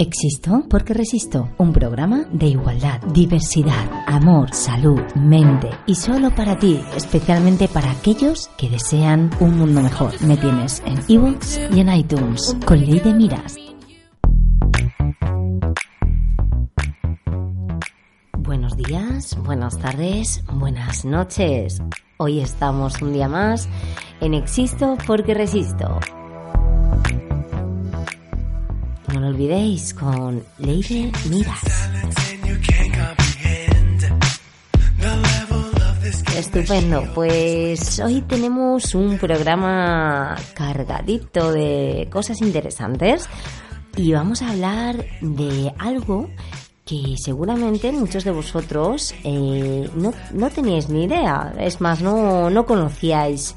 Existo porque resisto. Un programa de igualdad, diversidad, amor, salud, mente y solo para ti, especialmente para aquellos que desean un mundo mejor. Me tienes en ebooks y en iTunes con Ley de Miras. Buenos días, buenas tardes, buenas noches. Hoy estamos un día más en Existo porque resisto. No lo olvidéis con Leire Miras. Estupendo, pues hoy tenemos un programa cargadito de cosas interesantes y vamos a hablar de algo que seguramente muchos de vosotros eh, no, no teníais ni idea, es más, no, no conocíais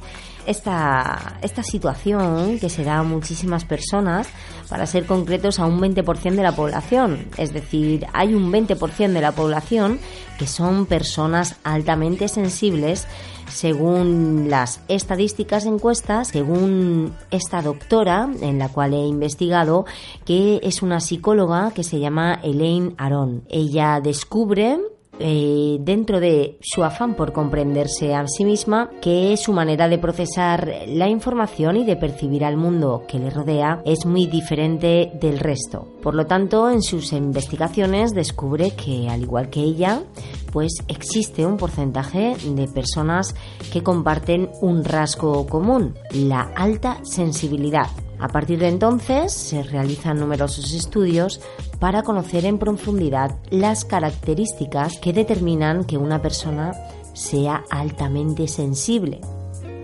esta, esta situación que se da a muchísimas personas, para ser concretos, a un 20% de la población. Es decir, hay un 20% de la población que son personas altamente sensibles según las estadísticas encuestas, según esta doctora en la cual he investigado, que es una psicóloga que se llama Elaine Aron. Ella descubre eh, dentro de su afán por comprenderse a sí misma, que su manera de procesar la información y de percibir al mundo que le rodea es muy diferente del resto. Por lo tanto, en sus investigaciones descubre que, al igual que ella, pues existe un porcentaje de personas que comparten un rasgo común, la alta sensibilidad. A partir de entonces se realizan numerosos estudios para conocer en profundidad las características que determinan que una persona sea altamente sensible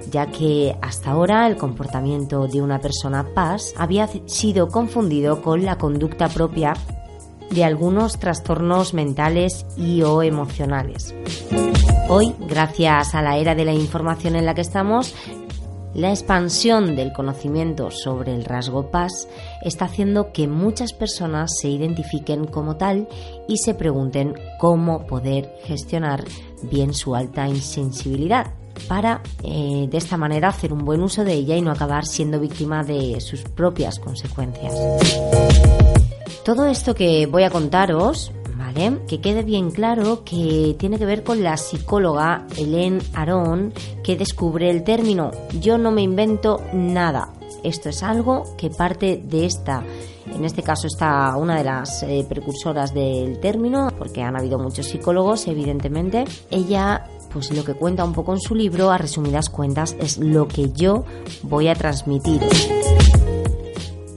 ya que hasta ahora el comportamiento de una persona paz había sido confundido con la conducta propia de algunos trastornos mentales y o emocionales. Hoy, gracias a la era de la información en la que estamos, la expansión del conocimiento sobre el rasgo paz está haciendo que muchas personas se identifiquen como tal y se pregunten cómo poder gestionar bien su alta insensibilidad para eh, de esta manera hacer un buen uso de ella y no acabar siendo víctima de sus propias consecuencias. Todo esto que voy a contaros que quede bien claro que tiene que ver con la psicóloga Hélène Aron que descubre el término yo no me invento nada. Esto es algo que parte de esta en este caso está una de las eh, precursoras del término, porque han habido muchos psicólogos, evidentemente. Ella, pues lo que cuenta un poco en su libro, a resumidas cuentas, es lo que yo voy a transmitir.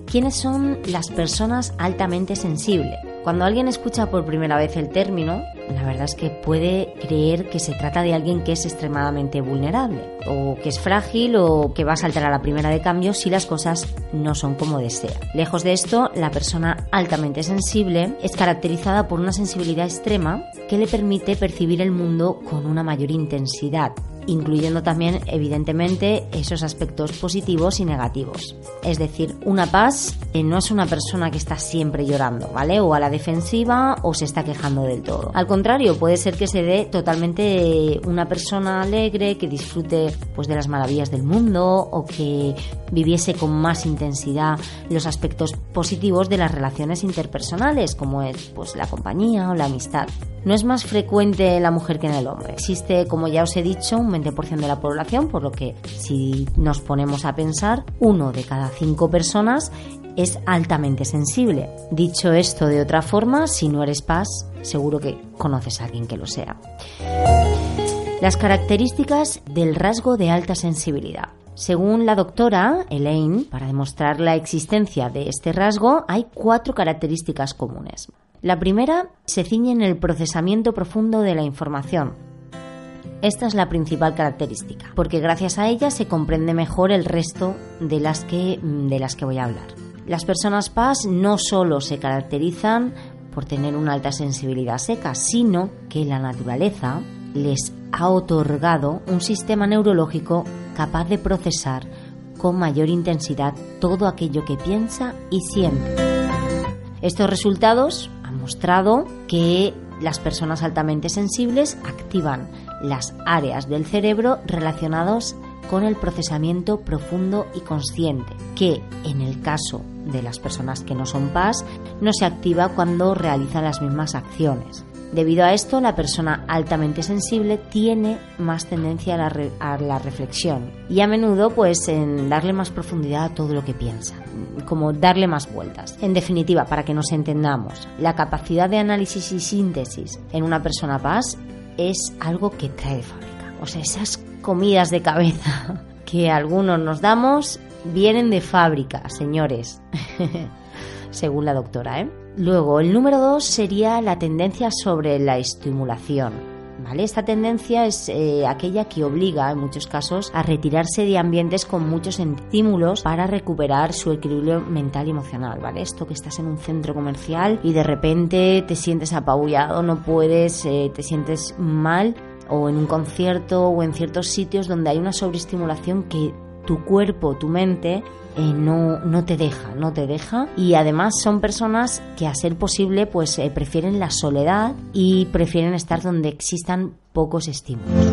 ¿Quiénes son las personas altamente sensibles? Cuando alguien escucha por primera vez el término, la verdad es que puede creer que se trata de alguien que es extremadamente vulnerable, o que es frágil, o que va a saltar a la primera de cambio si las cosas no son como desea. Lejos de esto, la persona altamente sensible es caracterizada por una sensibilidad extrema que le permite percibir el mundo con una mayor intensidad, incluyendo también, evidentemente, esos aspectos positivos y negativos. Es decir, una paz eh, no es una persona que está siempre llorando, ¿vale? O a la defensiva o se está quejando del todo. Al contrario, puede ser que se dé totalmente una persona alegre, que disfrute pues de las maravillas del mundo o que viviese con más intensidad los aspectos positivos de las relaciones interpersonales, como es pues la compañía o la amistad. No es más frecuente en la mujer que en el hombre. Existe, como ya os he dicho, un 20% de la población, por lo que si nos ponemos a pensar, uno de cada cinco personas es altamente sensible. Dicho esto de otra forma, si no eres paz, seguro que conoces a alguien que lo sea. Las características del rasgo de alta sensibilidad. Según la doctora Elaine, para demostrar la existencia de este rasgo, hay cuatro características comunes. La primera se ciñe en el procesamiento profundo de la información. Esta es la principal característica, porque gracias a ella se comprende mejor el resto de las que, de las que voy a hablar. Las personas PAS no solo se caracterizan por tener una alta sensibilidad seca, sino que la naturaleza les ha otorgado un sistema neurológico capaz de procesar con mayor intensidad todo aquello que piensa y siente. Estos resultados mostrado que las personas altamente sensibles activan las áreas del cerebro relacionados con el procesamiento profundo y consciente, que en el caso de las personas que no son PAS no se activa cuando realizan las mismas acciones. Debido a esto, la persona altamente sensible tiene más tendencia a la, reflexión y a menudo pues en darle más profundidad a todo lo que piensa, como darle más vueltas. En definitiva, para que nos entendamos, la capacidad de análisis y síntesis en una persona paz es algo que trae de fábrica. O sea, esas comidas de cabeza que algunos nos damos vienen de fábrica, señores. Según la doctora, ¿eh? Luego, el número dos sería la tendencia sobre la estimulación. ¿Vale? Esta tendencia es eh, aquella que obliga, en muchos casos, a retirarse de ambientes con muchos estímulos para recuperar su equilibrio mental y emocional. ¿vale? Esto que estás en un centro comercial y de repente te sientes apabullado, no puedes, eh, te sientes mal, o en un concierto o en ciertos sitios donde hay una sobreestimulación que tu cuerpo, tu mente eh, no, no te deja, no te deja. Y además son personas que a ser posible pues eh, prefieren la soledad y prefieren estar donde existan pocos estímulos.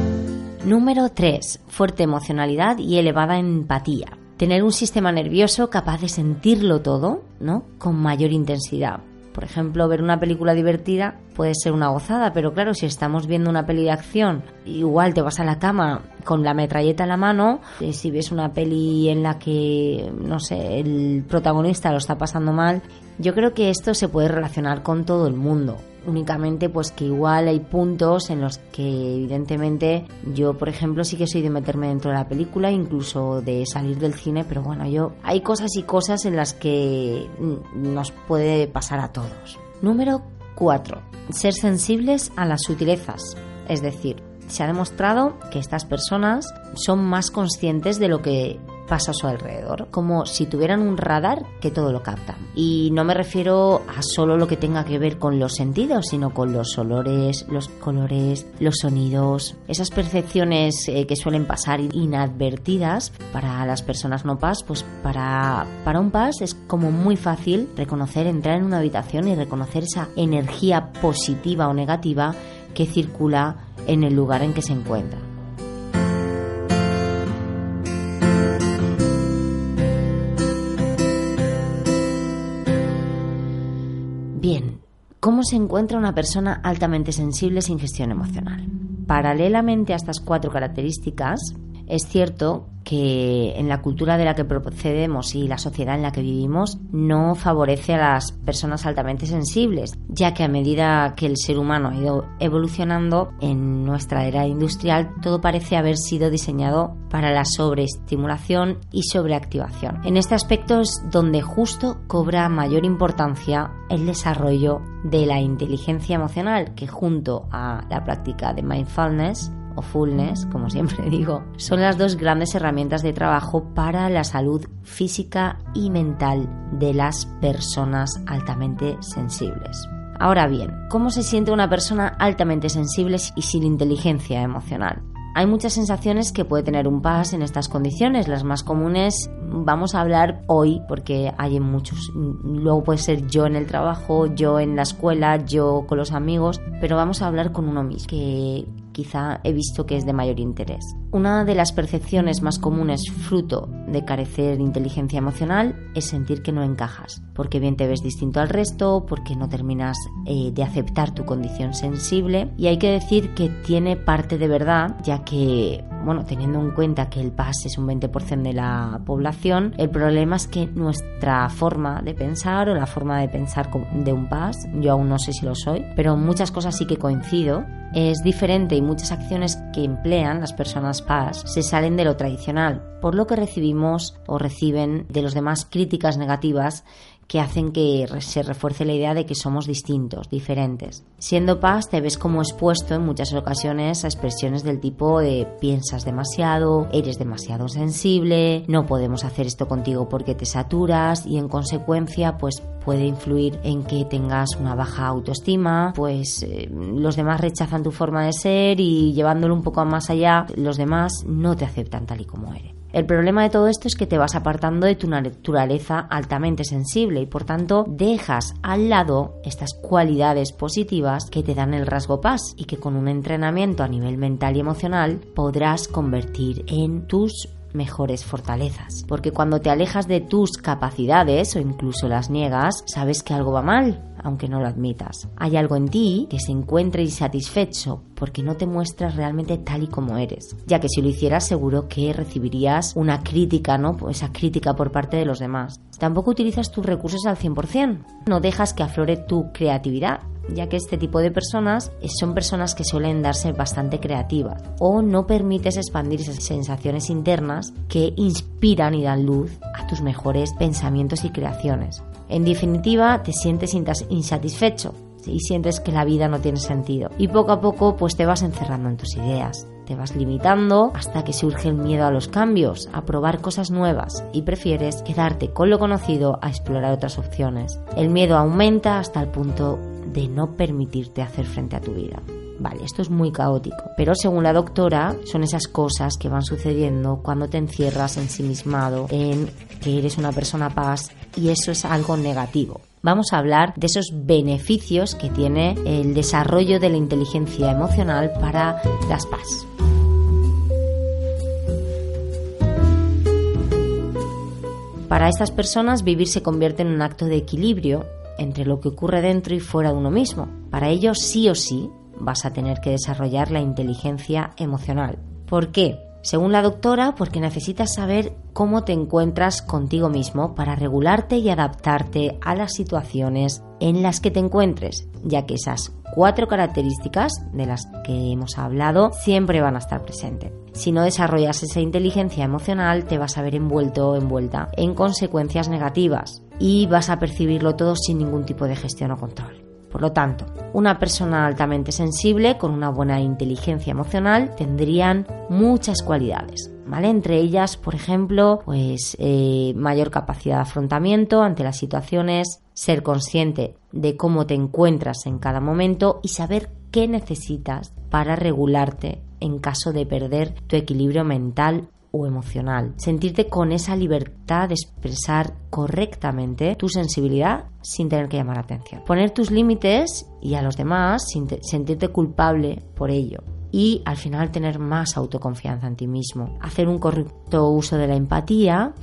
Número 3. Fuerte emocionalidad y elevada empatía. Tener un sistema nervioso capaz de sentirlo todo, ¿no? Con mayor intensidad. Por ejemplo, ver una película divertida puede ser una gozada, pero claro, si estamos viendo una peli de acción, igual te vas a la cama con la metralleta en la mano, eh, si ves una peli en la que, no sé, el protagonista lo está pasando mal, yo creo que esto se puede relacionar con todo el mundo únicamente pues que igual hay puntos en los que evidentemente yo por ejemplo sí que soy de meterme dentro de la película incluso de salir del cine pero bueno yo hay cosas y cosas en las que nos puede pasar a todos. Número 4 ser sensibles a las sutilezas. Es decir se ha demostrado que estas personas son más conscientes de lo que pasa a su alrededor, como si tuvieran un radar que todo lo capta. Y no me refiero a solo lo que tenga que ver con los sentidos, sino con los olores, los colores, los sonidos, esas percepciones eh, que suelen pasar inadvertidas para las personas no PAS, pues para, para un PAS es como muy fácil reconocer, entrar en una habitación y reconocer esa energía positiva o negativa que circula en el lugar en que se encuentra. Bien, ¿cómo se encuentra una persona altamente sensible sin gestión emocional? Paralelamente a estas cuatro características, es cierto que en la cultura de la que procedemos y la sociedad en la que vivimos no favorece a las personas altamente sensibles, ya que a medida que el ser humano ha ido evolucionando en nuestra era industrial, todo parece haber sido diseñado para la sobreestimulación y sobreactivación. En este aspecto es donde justo cobra mayor importancia el desarrollo de la inteligencia emocional, que junto a la práctica de mindfulness fullness, como siempre digo, son las dos grandes herramientas de trabajo para la salud física y mental de las personas altamente sensibles. Ahora bien, ¿cómo se siente una persona altamente sensible y sin inteligencia emocional? Hay muchas sensaciones que puede tener un PAS en estas condiciones. Las más comunes vamos a hablar hoy porque hay muchos. Luego puede ser yo en el trabajo, yo en la escuela, yo con los amigos, pero vamos a hablar con uno mismo, que quizá he visto que es de mayor interés. Una de las percepciones más comunes fruto de carecer de inteligencia emocional es sentir que no encajas, porque bien te ves distinto al resto, porque no terminas eh, de aceptar tu condición sensible y hay que decir que tiene parte de verdad, ya que bueno, teniendo en cuenta que el PAS es un 20% de la población, el problema es que nuestra forma de pensar o la forma de pensar de un PAS, yo aún no sé si lo soy, pero muchas cosas sí que coincido, es diferente y muchas acciones que emplean las personas PAS se salen de lo tradicional, por lo que recibimos o reciben de los demás críticas negativas que hacen que se refuerce la idea de que somos distintos, diferentes. Siendo paz te ves como expuesto en muchas ocasiones a expresiones del tipo de piensas demasiado, eres demasiado sensible, no podemos hacer esto contigo porque te saturas y en consecuencia pues puede influir en que tengas una baja autoestima, pues eh, los demás rechazan tu forma de ser y llevándolo un poco más allá, los demás no te aceptan tal y como eres. El problema de todo esto es que te vas apartando de tu naturaleza altamente sensible y por tanto dejas al lado estas cualidades positivas que te dan el rasgo paz y que con un entrenamiento a nivel mental y emocional podrás convertir en tus mejores fortalezas. Porque cuando te alejas de tus capacidades o incluso las niegas, sabes que algo va mal, aunque no lo admitas. Hay algo en ti que se encuentra insatisfecho porque no te muestras realmente tal y como eres, ya que si lo hicieras seguro que recibirías una crítica, ¿no? Pues esa crítica por parte de los demás. Tampoco utilizas tus recursos al 100%, no dejas que aflore tu creatividad ya que este tipo de personas son personas que suelen darse bastante creativas o no permites expandir esas sensaciones internas que inspiran y dan luz a tus mejores pensamientos y creaciones. En definitiva, te sientes insatisfecho y sientes que la vida no tiene sentido. Y poco a poco pues te vas encerrando en tus ideas. Te vas limitando hasta que surge el miedo a los cambios, a probar cosas nuevas y prefieres quedarte con lo conocido a explorar otras opciones. El miedo aumenta hasta el punto de no permitirte hacer frente a tu vida. Vale, esto es muy caótico, pero según la doctora son esas cosas que van sucediendo cuando te encierras ensimismado en que eres una persona paz y eso es algo negativo. Vamos a hablar de esos beneficios que tiene el desarrollo de la inteligencia emocional para las paz. Para estas personas vivir se convierte en un acto de equilibrio entre lo que ocurre dentro y fuera de uno mismo. Para ello sí o sí vas a tener que desarrollar la inteligencia emocional. ¿Por qué? Según la doctora, porque necesitas saber cómo te encuentras contigo mismo para regularte y adaptarte a las situaciones en las que te encuentres, ya que esas cuatro características de las que hemos hablado siempre van a estar presentes. Si no desarrollas esa inteligencia emocional, te vas a ver envuelto o envuelta en consecuencias negativas y vas a percibirlo todo sin ningún tipo de gestión o control. Por lo tanto, una persona altamente sensible con una buena inteligencia emocional tendrían muchas cualidades, ¿vale? Entre ellas, por ejemplo, pues eh, mayor capacidad de afrontamiento ante las situaciones, ser consciente de cómo te encuentras en cada momento y saber qué necesitas para regularte en caso de perder tu equilibrio mental o emocional. Sentirte con esa libertad de expresar correctamente tu sensibilidad sin tener que llamar atención. Poner tus límites y a los demás sin sentirte culpable por ello. Y al final tener más autoconfianza en ti mismo. Hacer un correcto uso de la empatía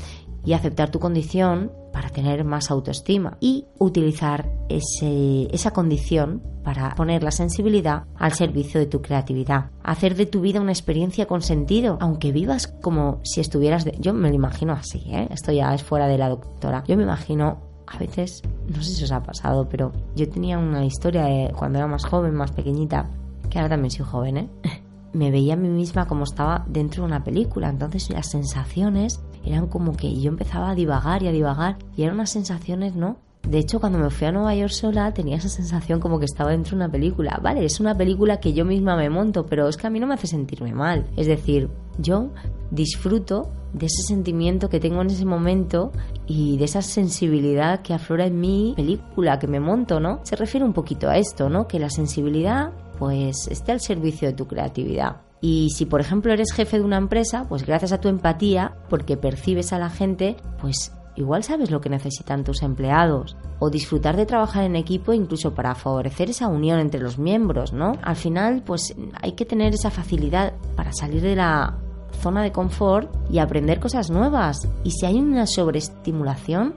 y aceptar tu condición para tener más autoestima y utilizar ese, esa condición para poner la sensibilidad al servicio de tu creatividad. Hacer de tu vida una experiencia con sentido, aunque vivas como si estuvieras... Yo me lo imagino así, ¿eh? esto ya es fuera de la doctora. Yo me imagino a veces, no sé si os ha pasado, pero yo tenía una historia de cuando era más joven, más pequeñita, que ahora también soy joven, ¿eh? me veía a mí misma como estaba dentro de una película. Entonces las sensaciones eran como que yo empezaba a divagar y a divagar y eran unas sensaciones, ¿no? De hecho, cuando me fui a Nueva York sola tenía esa sensación como que estaba dentro de una película. Vale, es una película que yo misma me monto, pero es que a mí no me hace sentirme mal. Es decir, yo disfruto de ese sentimiento que tengo en ese momento y de esa sensibilidad que aflora en mi película que me monto, ¿no? Se refiere un poquito a esto, ¿no? Que la sensibilidad pues esté al servicio de tu creatividad. Y si, por ejemplo, eres jefe de una empresa, pues gracias a tu empatía, porque percibes a la gente, pues igual sabes lo que necesitan tus empleados. O disfrutar de trabajar en equipo incluso para favorecer esa unión entre los miembros, ¿no? Al final, pues hay que tener esa facilidad para salir de la zona de confort y aprender cosas nuevas. Y si hay una sobreestimulación,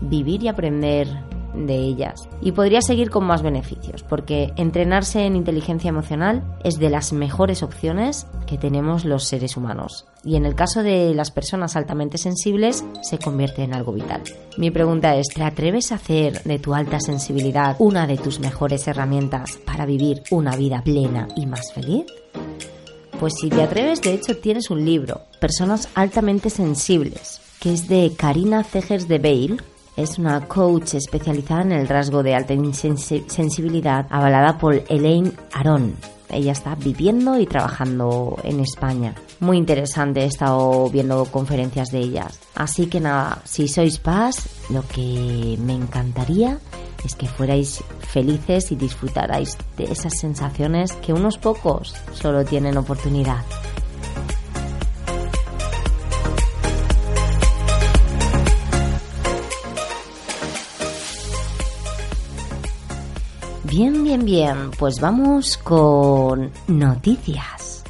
vivir y aprender de ellas. Y podría seguir con más beneficios, porque entrenarse en inteligencia emocional es de las mejores opciones que tenemos los seres humanos. Y en el caso de las personas altamente sensibles, se convierte en algo vital. Mi pregunta es, ¿te atreves a hacer de tu alta sensibilidad una de tus mejores herramientas para vivir una vida plena y más feliz? Pues si te atreves, de hecho tienes un libro, Personas altamente sensibles, que es de Karina Cegers de Bale, es una coach especializada en el rasgo de alta sensibilidad, avalada por Elaine Aron. Ella está viviendo y trabajando en España. Muy interesante, he estado viendo conferencias de ellas. Así que nada, si sois paz, lo que me encantaría es que fuerais felices y disfrutarais de esas sensaciones que unos pocos solo tienen oportunidad. Bien, bien, bien. Pues vamos con noticias.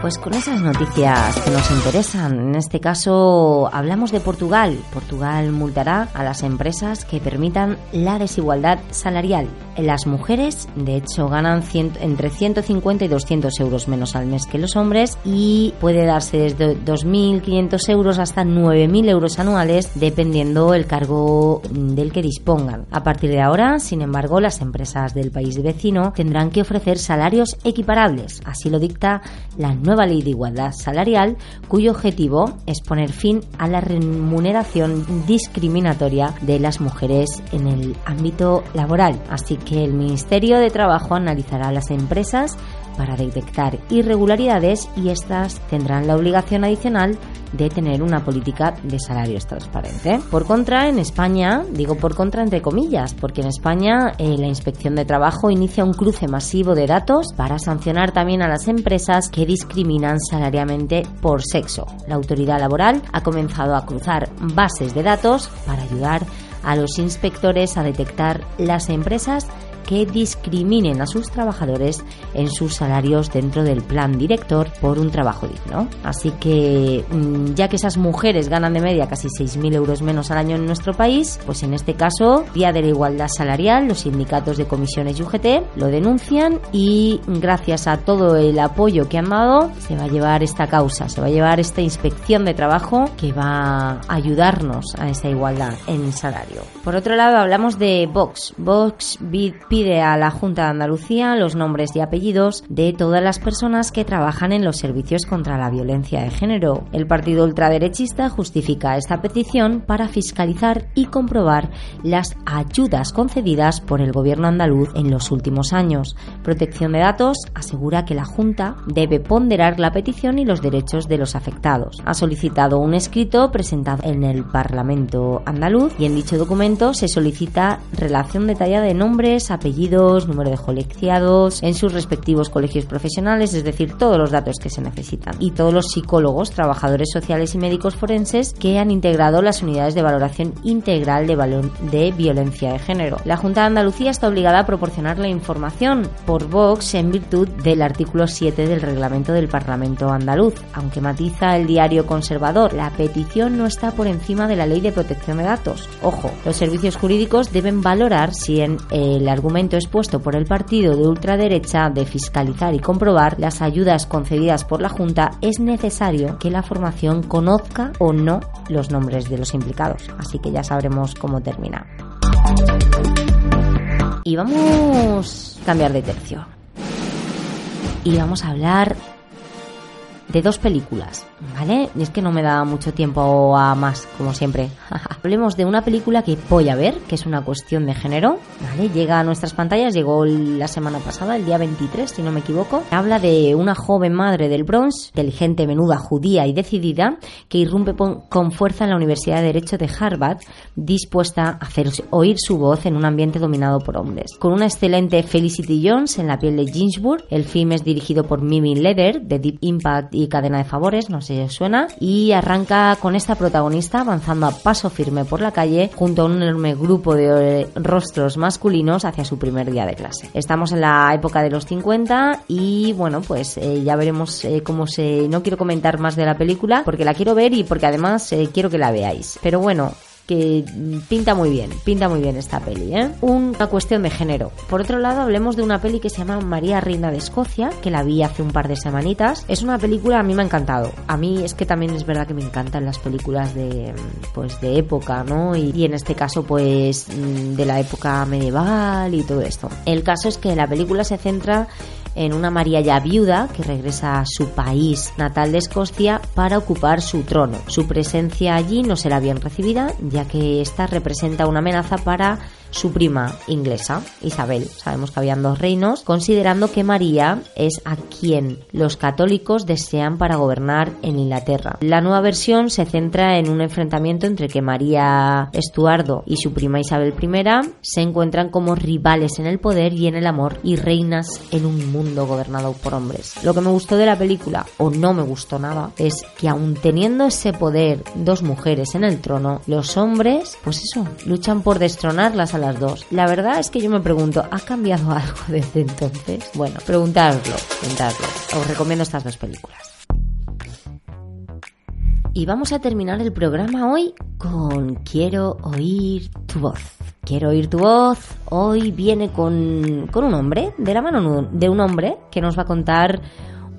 Pues con esas noticias que nos interesan, en este caso hablamos de Portugal. Portugal multará a las empresas que permitan la desigualdad salarial. Las mujeres, de hecho, ganan entre 150 y 200 euros menos al mes que los hombres y puede darse desde 2.500 euros hasta 9.000 euros anuales dependiendo el cargo del que dispongan. A partir de ahora, sin embargo, las empresas del país vecino tendrán que ofrecer salarios equiparables. Así lo dicta la nueva ley de igualdad salarial, cuyo objetivo es poner fin a la remuneración discriminatoria de las mujeres en el ámbito laboral. Así que el Ministerio de Trabajo analizará las empresas para detectar irregularidades y estas tendrán la obligación adicional de tener una política de salarios transparente. Por contra, en España, digo por contra entre comillas, porque en España eh, la Inspección de Trabajo inicia un cruce masivo de datos para sancionar también a las empresas que discriminan salariamente por sexo. La autoridad laboral ha comenzado a cruzar bases de datos para ayudar a los inspectores a detectar las empresas que discriminen a sus trabajadores en sus salarios dentro del plan director por un trabajo digno. Así que, mm, ya que esas mujeres ganan de media casi 6.000 euros menos al año en nuestro país, pues en este caso, Día de la Igualdad Salarial, los sindicatos de comisiones y UGT lo denuncian y gracias a todo el apoyo que han dado, se va a llevar esta causa, se va a llevar esta inspección de trabajo que va a ayudarnos a esa igualdad en salario. Por otro lado, hablamos de Vox. Vox pide pide a la Junta de Andalucía los nombres y apellidos de todas las personas que trabajan en los servicios contra la violencia de género. El partido ultraderechista justifica esta petición para fiscalizar y comprobar las ayudas concedidas por el gobierno andaluz en los últimos años. Protección de Datos asegura que la Junta debe ponderar la petición y los derechos de los afectados. Ha solicitado un escrito presentado en el Parlamento andaluz y en dicho documento se solicita relación detallada de nombres, apellidos, apellidos, número de colegiados en sus respectivos colegios profesionales, es decir, todos los datos que se necesitan. Y todos los psicólogos, trabajadores sociales y médicos forenses que han integrado las unidades de valoración integral de, de violencia de género. La Junta de Andalucía está obligada a proporcionar la información por Vox en virtud del artículo 7 del reglamento del Parlamento andaluz. Aunque matiza el diario conservador, la petición no está por encima de la ley de protección de datos. Ojo, los servicios jurídicos deben valorar si en el argumento expuesto por el partido de ultraderecha de fiscalizar y comprobar las ayudas concedidas por la Junta, es necesario que la formación conozca o no los nombres de los implicados. Así que ya sabremos cómo termina. Y vamos a cambiar de tercio. Y vamos a hablar de dos películas, ¿vale? Y es que no me da mucho tiempo a más, como siempre. Hablemos de una película que voy a ver, que es una cuestión de género, ¿vale? Llega a nuestras pantallas, llegó la semana pasada, el día 23, si no me equivoco. Habla de una joven madre del Bronx, inteligente, menuda, judía y decidida, que irrumpe con fuerza en la Universidad de Derecho de Harvard, dispuesta a hacer oír su voz en un ambiente dominado por hombres. Con una excelente Felicity Jones en la piel de Ginsburg, el film es dirigido por Mimi Leder, de Deep Impact y Cadena de Favores, no sé si os suena, y arranca con esta protagonista avanzando a paso firme por la calle junto a un enorme grupo de eh, rostros masculinos hacia su primer día de clase. Estamos en la época de los 50 y bueno, pues eh, ya veremos eh, cómo se... No quiero comentar más de la película porque la quiero ver y porque además quiero que la veáis. Pero bueno, que pinta muy bien, pinta muy bien esta peli, ¿eh? Una cuestión de género. Por otro lado, hablemos de una peli que se llama María Reina de Escocia, que la vi hace un par de semanitas. Es una película, a mí me ha encantado. A mí es que también es verdad que me encantan las películas de, pues, de época, ¿no? Y, y en este caso, pues, de la época medieval y todo esto. El caso es que la película se centra en una María ya viuda que regresa a su país natal de Escocia para ocupar su trono. Su presencia allí no será bien recibida, ya que esta representa una amenaza para su prima inglesa, Isabel. Sabemos que habían dos reinos, considerando que María es a quien los católicos desean para gobernar en Inglaterra. La nueva versión se centra en un enfrentamiento entre que María Estuardo y su prima Isabel I se encuentran como rivales en el poder y en el amor y reinas en un mundo gobernado por hombres. Lo que me gustó de la película, o no me gustó nada, es que aun teniendo ese poder dos mujeres en el trono, los hombres, pues eso, luchan por destronarlas las dos. La verdad es que yo me pregunto, ¿ha cambiado algo desde entonces? Bueno, preguntarlo, preguntarlo. Os recomiendo estas dos películas. y vamos a terminar el programa hoy con Quiero oír tu voz. Quiero oír tu voz. Hoy viene con, con un hombre, de la mano de un hombre que nos va a contar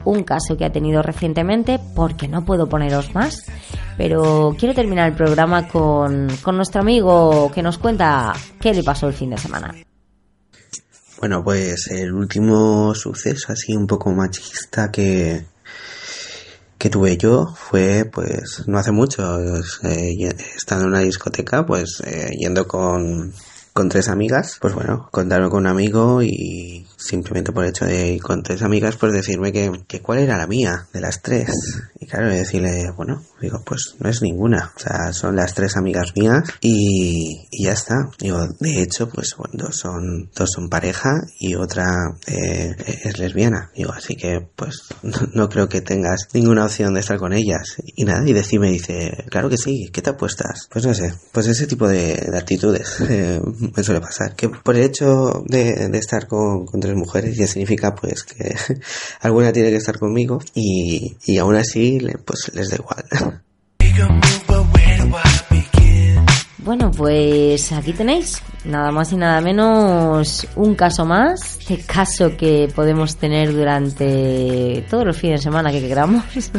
un caso que ha tenido recientemente porque no puedo poneros más. Pero quiero terminar el programa con, con nuestro amigo que nos cuenta qué le pasó el fin de semana. Bueno, pues el último suceso así un poco machista que, que tuve yo fue pues no hace mucho, eh, estando en una discoteca, pues eh, yendo con, con tres amigas, pues bueno, contarme con un amigo y simplemente por el hecho de ir con tres amigas, pues decirme que, que cuál era la mía de las tres. Y claro, decirle, bueno, digo, pues no es ninguna. O sea, son las tres amigas mías y, y ya está. Digo, de hecho, pues bueno, dos son, dos son pareja y otra eh, es lesbiana. Digo, así que pues no, creo que tengas ninguna opción de estar con ellas. Y nada, y decime, dice, claro que sí, ¿qué te apuestas? Pues no sé, pues ese tipo de, actitudes eh, me suele pasar. Que por el hecho de, de estar con, con mujeres ya significa pues que alguna tiene que estar conmigo y, y aún así pues les da igual. Bueno, pues aquí tenéis, nada más y nada menos, un caso más, este caso que podemos tener durante todos los fines de semana que queramos.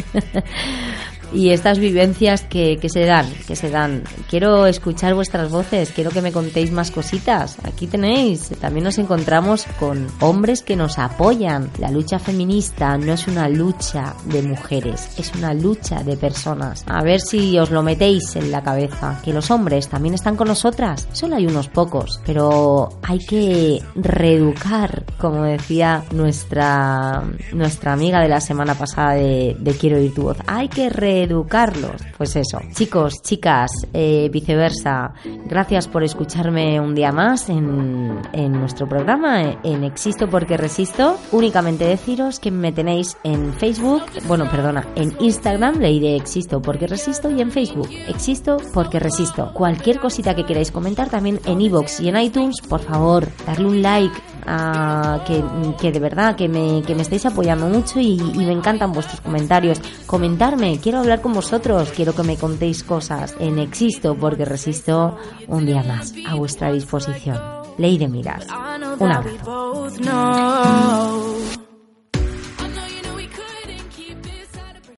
y estas vivencias que, que, se dan, que se dan. Quiero escuchar vuestras voces, quiero que me contéis más cositas. Aquí tenéis, también nos encontramos con hombres que nos apoyan. La lucha feminista no es una lucha de mujeres, es una lucha de personas. A ver si os lo metéis en la cabeza, que los hombres también están con nosotras. Solo hay unos pocos, pero hay que reeducar, como decía nuestra, nuestra amiga de la semana pasada de, de Quiero oír tu voz. Hay que reeducar educarlos. Pues eso, chicos, chicas, eh, viceversa, gracias por escucharme un día más en, en nuestro programa, en Existo porque Resisto. Únicamente deciros que me tenéis en Facebook, bueno, perdona, en Instagram, ley de Existo porque Resisto, y en Facebook, Existo porque Resisto. Cualquier cosita que queráis comentar también en iVoox y en iTunes, por favor, darle un like, a, que, que, de verdad que me, que me estáis apoyando mucho y, y, me encantan vuestros comentarios. Comentarme, quiero hablar con vosotros, quiero que me contéis cosas en Existo porque resisto un día más a vuestra disposición. Ley de mirar. Un abrazo.